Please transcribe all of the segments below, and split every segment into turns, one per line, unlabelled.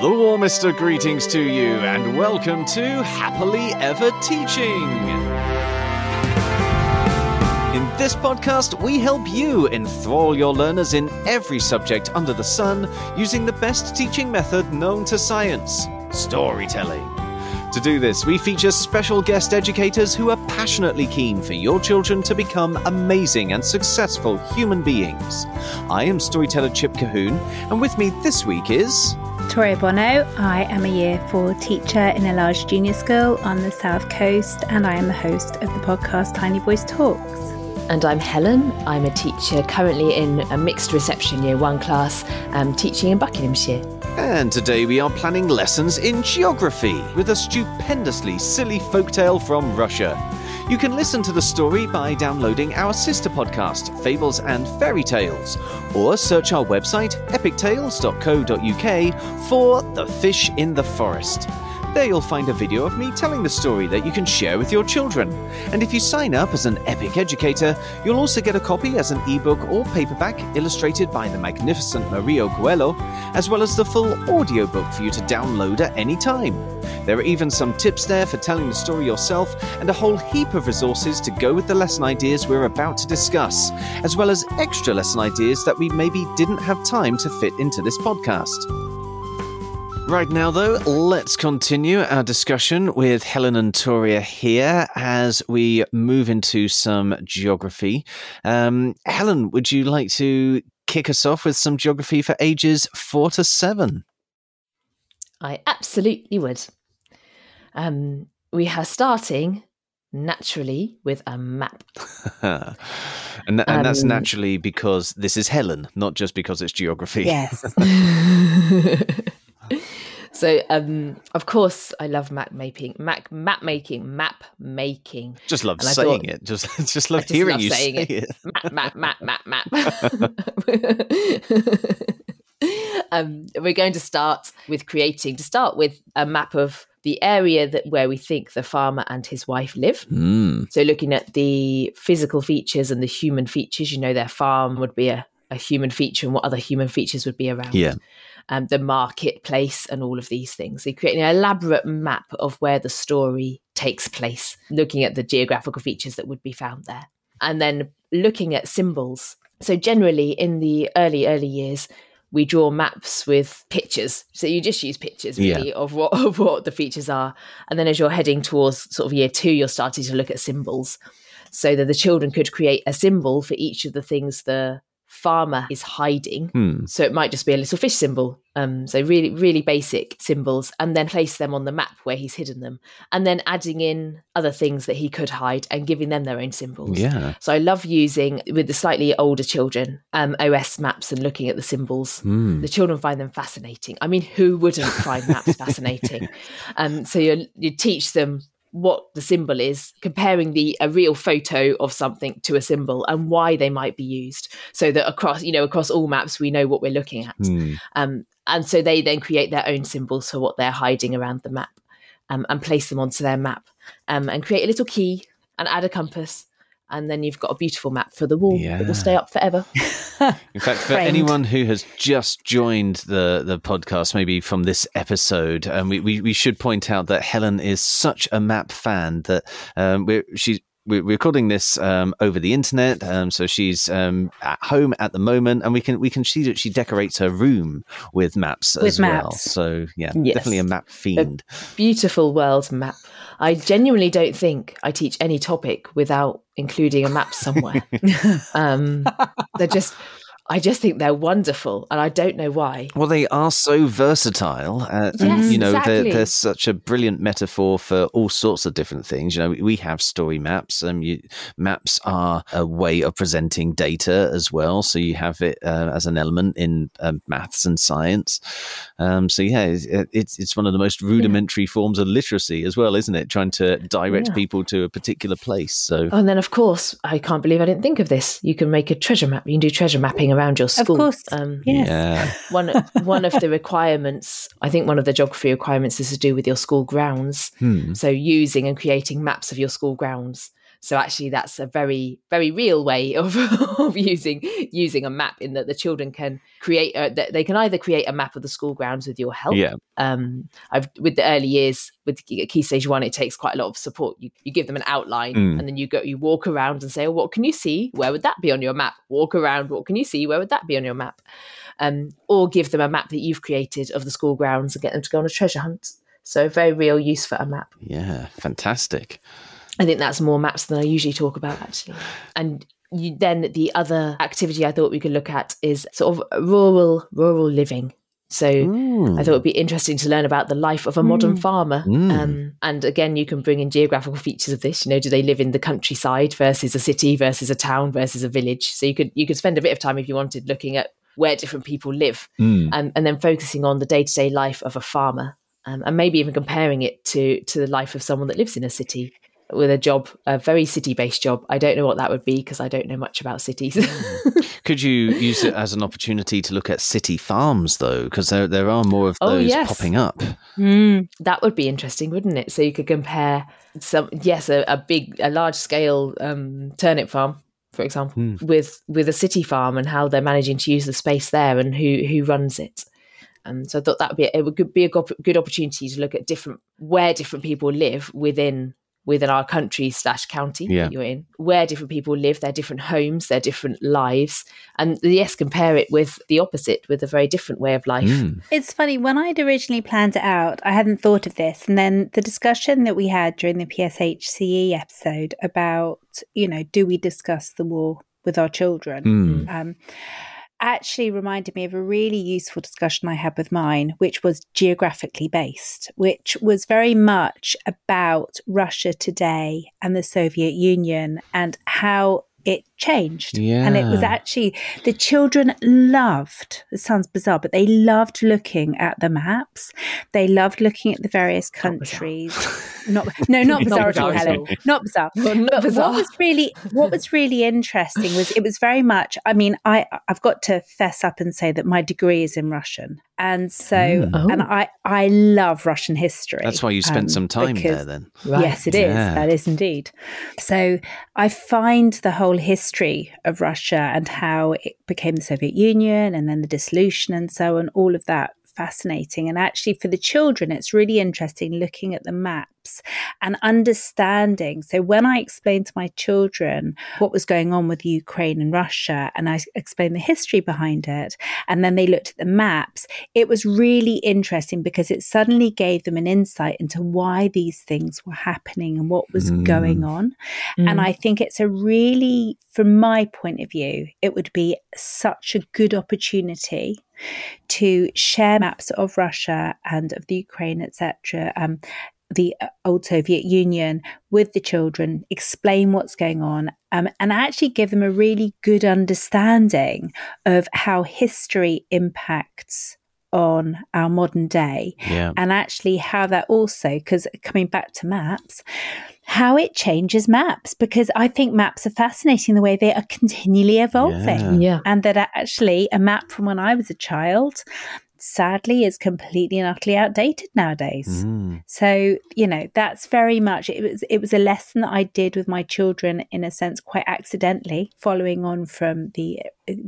The warmest of greetings to you, and welcome to Happily Ever Teaching. In this podcast, we help you enthrall your learners in every subject under the sun using the best teaching method known to science storytelling. To do this, we feature special guest educators who are passionately keen for your children to become amazing and successful human beings. I am storyteller Chip Colquhoun, and with me this week is.
Victoria Bono. I am a year four teacher in a large junior school on the south coast, and I am the host of the podcast Tiny Voice Talks.
And I'm Helen. I'm a teacher currently in a mixed reception year one class, um, teaching in Buckinghamshire.
And today we are planning lessons in geography with a stupendously silly folktale from Russia. You can listen to the story by downloading our sister podcast, Fables and Fairy Tales, or search our website, epictales.co.uk, for The Fish in the Forest. There you'll find a video of me telling the story that you can share with your children. And if you sign up as an Epic Educator, you'll also get a copy as an ebook or paperback illustrated by the magnificent Mario Coelho, as well as the full audiobook for you to download at any time. There are even some tips there for telling the story yourself and a whole heap of resources to go with the lesson ideas we're about to discuss, as well as extra lesson ideas that we maybe didn't have time to fit into this podcast. Right now, though, let's continue our discussion with Helen and Toria here as we move into some geography. Um, Helen, would you like to kick us off with some geography for ages four to seven?
I absolutely would. Um, we are starting naturally with a map.
and, and that's
Um,
naturally because this is Helen, not just because it's geography.
Yes.
so, um, of course, I love map making, map, map making, map making.
Just love saying
thought-
it. Just, just love
just
hearing
love
you
saying
say
it.
it.
map, map, map, map, map. um, we're going to start with creating, to start with a map of the area that where we think the farmer and his wife live.
Mm.
So looking at the physical features and the human features, you know, their farm would be a, a human feature and what other human features would be around.
Yeah.
Um, the marketplace and all of these things. So you create an elaborate map of where the story takes place, looking at the geographical features that would be found there. And then looking at symbols. So generally in the early, early years, we draw maps with pictures. So you just use pictures
Yeah.
really of what of what the features are. And then as you're heading towards sort of year two, you're starting to look at symbols. So that the children could create a symbol for each of the things the farmer is hiding.
Hmm.
So it might just be a little fish symbol. Um, so really, really basic symbols, and then place them on the map where he's hidden them, and then adding in other things that he could hide and giving them their own symbols.
Yeah.
So I love using with the slightly older children um, OS maps and looking at the symbols.
Hmm.
The children find them fascinating. I mean, who wouldn't find maps fascinating? Um, so you you teach them what the symbol is, comparing the a real photo of something to a symbol and why they might be used, so that across you know across all maps we know what we're looking at.
Hmm.
Um, and so they then create their own symbols for what they're hiding around the map um, and place them onto their map um, and create a little key and add a compass. And then you've got a beautiful map for the wall that
Yeah.
will stay up forever.
In fact, for
Framed.
anyone who has just joined the, the podcast, maybe from this episode, um, we, we, we should point out that Helen is such a map fan that um, we're, she's we're recording this um, over the internet, um, so she's um, at home at the moment, and we can we can see that she decorates her room with maps
With
as well.
maps.
So yeah,
Yes.
definitely a map fiend.
Beautiful world map. I genuinely don't think I teach any topic without including a map somewhere. um, they're just, I just think they're wonderful, and I don't know why.
Well, they are so versatile. Uh,
Yes,
you know, they're, they're such a brilliant metaphor for all sorts of different things. You know, we have story maps. and you, maps are a way of presenting data as well. So you have it uh, as an element in um, maths and science. Um, so yeah, it's, it's it's one of the most rudimentary forms of literacy as well, isn't it? Trying to direct
Yeah.
people to a particular place. So
Oh, and then, of course, I can't believe I didn't think of this. You can make a treasure map. You can do treasure mapping around your school.
course.
Um,
Yes.
yeah,
one one of the requirements, I think, one of the geography requirements is to do with your school grounds.
Hmm.
So using and creating maps of your school grounds So actually, that's a very, very real way of, of using using a map in that the children can create. A, they can either create a map of the school grounds with your help.
Yeah.
Um, I've with the early years with Key Stage One, it takes quite a lot of support. You you give them an outline,
Mm.
and then you go you walk around and say, "Oh, what can you see? Where would that be on your map?" Walk around. What can you see? Where would that be on your map? Um, or give them a map that you've created of the school grounds and get them to go on a treasure hunt. So very real use for a map.
Yeah, fantastic.
I think that's more maps than I usually talk about, actually. And you, then the other activity I thought we could look at is sort of rural rural living. So I thought it would be interesting to learn about the life of a modern farmer.
Mm.
Um, and again, you can bring in geographical features of this. You know, do they live in the countryside versus a city versus a town versus a village? So you could you could spend a bit of time if you wanted looking at where different people live,
Mm.
um, and then focusing on the day to day life of a farmer, um, and maybe even comparing it to to the life of someone that lives in a city with a job, a very city based job. I don't know what that would be because I don't know much about cities.
Could you use it as an opportunity to look at city farms, though? Because there, there are more of
Oh,
those
yes.
popping up.
Mm, that would be interesting, wouldn't it? So you could compare some, yes, a, a big, a large scale um, turnip farm, for example,
Hmm.
with with a city farm and how they're managing to use the space there and who who runs it. And so I thought that would be it would be a go- good opportunity to look at different where different people live within within our country slash county
Yeah.
that you're in, where different people live, their different homes, their different lives, and yes, compare it with the opposite, with a very different way of life.
Mm.
It's funny, when I'd originally planned it out, I hadn't thought of this. And then the discussion that we had during the PSHCE episode about, you know, do we discuss the war with our children?
Mm.
um, actually reminded me of a really useful discussion I had with mine, which was geographically based, which was very much about Russia today and the Soviet Union and how it changed. And it was actually, the children loved, it sounds bizarre, but they loved looking at the maps. They loved looking at the various
Not bizarre.
countries. Not, no, not bizarre at all,
bizarre at
Helen.
all.
Not bizarre
Well, not
but
bizarre.
what was really what was really interesting was it was very much i mean i i've got to fess up and say that my degree is in russian and so
Mm.
Oh.
and i i love russian history
That's why you spent
um,
some time
because-
there, then.
Right.
Yes, it is.
Yeah.
That is indeed. So I find the whole history of Russia and how it became the Soviet Union and then the dissolution and so on, all of that fascinating. And actually, for the children, it's really interesting looking at the maps and understanding. So when I explained to my children what was going on with Ukraine and Russia, and I explained the history behind it, and then they looked at the maps, it was really interesting because it suddenly gave them an insight into why these things were happening and what was
Mm.
going on. And
Mm.
I think it's a really, from my point of view, it would be such a good opportunity to share maps of Russia and of the Ukraine, etc. Um, the uh, old Soviet Union with the children, explain what's going on, um, and actually give them a really good understanding of how history impacts on our modern day
Yeah.
and actually how that also because coming back to maps how it changes maps because i think maps are fascinating the way they are continually evolving
Yeah.
yeah.
and that actually a map from when i was a child sadly is completely and utterly outdated nowadays
Mm.
so you know that's very much it was it was a lesson that I did with my children in a sense quite accidentally following on from the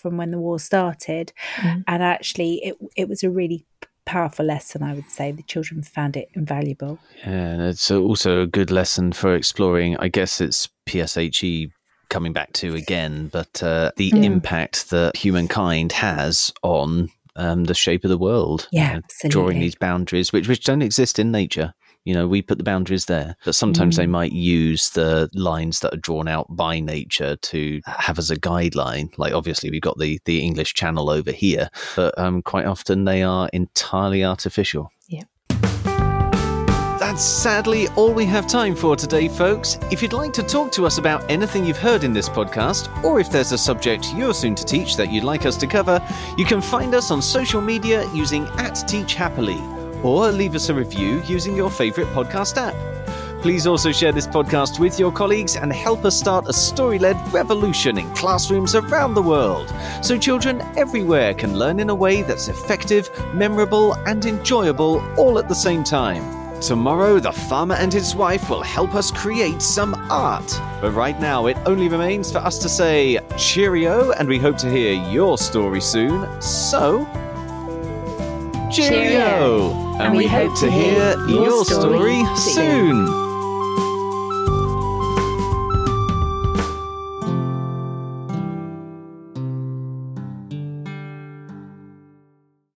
from when the war started
Mm.
and actually it it was a really powerful lesson I would say the children found it invaluable
Yeah, and it's also a good lesson for exploring. I guess it's PSHE coming back to again, but uh, the
Mm.
impact that humankind has on um, the shape of the world.
Yeah.
Drawing these boundaries, which which don't exist in nature. You know, we put the boundaries there, but sometimes
Mm.
they might use the lines that are drawn out by nature to have as a guideline. Like obviously we've got the the English Channel over here, but um, quite often they are entirely artificial. Yeah. That's sadly all we have time for today, folks. If you'd like to talk to us about anything you've heard in this podcast, or if there's a subject you're soon to teach that you'd like us to cover, you can find us on social media using at Teach Happily, or leave us a review using your favourite podcast app. Please also share this podcast with your colleagues and help us start a story led revolution in classrooms around the world so children everywhere can learn in a way that's effective, memorable, and enjoyable all at the same time. Tomorrow, the farmer and his wife will help us create some art. But right now, it only remains for us to say cheerio, and we hope to hear your story soon. So, cheerio.
cheerio
and, we, hope, hope to hear your story soon. soon.